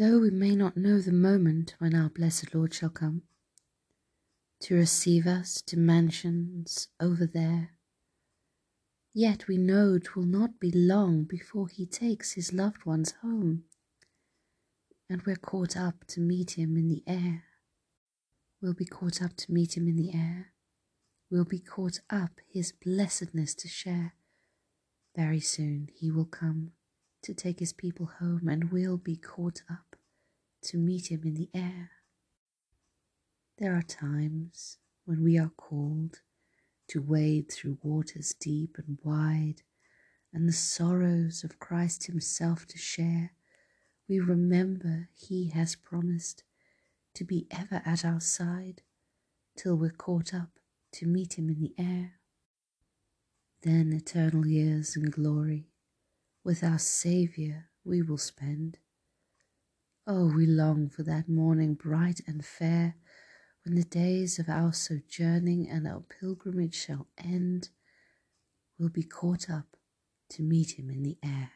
Though we may not know the moment when our blessed Lord shall come to receive us to mansions over there, yet we know it will not be long before he takes his loved ones home, and we're caught up to meet him in the air. We'll be caught up to meet him in the air. We'll be caught up his blessedness to share. Very soon he will come to take his people home, and we'll be caught up to meet him in the air. There are times when we are called to wade through waters deep and wide, and the sorrows of Christ Himself to share. We remember He has promised to be ever at our side till we're caught up to meet Him in the air. Then eternal years in glory with our Saviour we will spend. Oh, we long for that morning bright and fair when the days of our sojourning and our pilgrimage shall end. We'll be caught up to meet him in the air.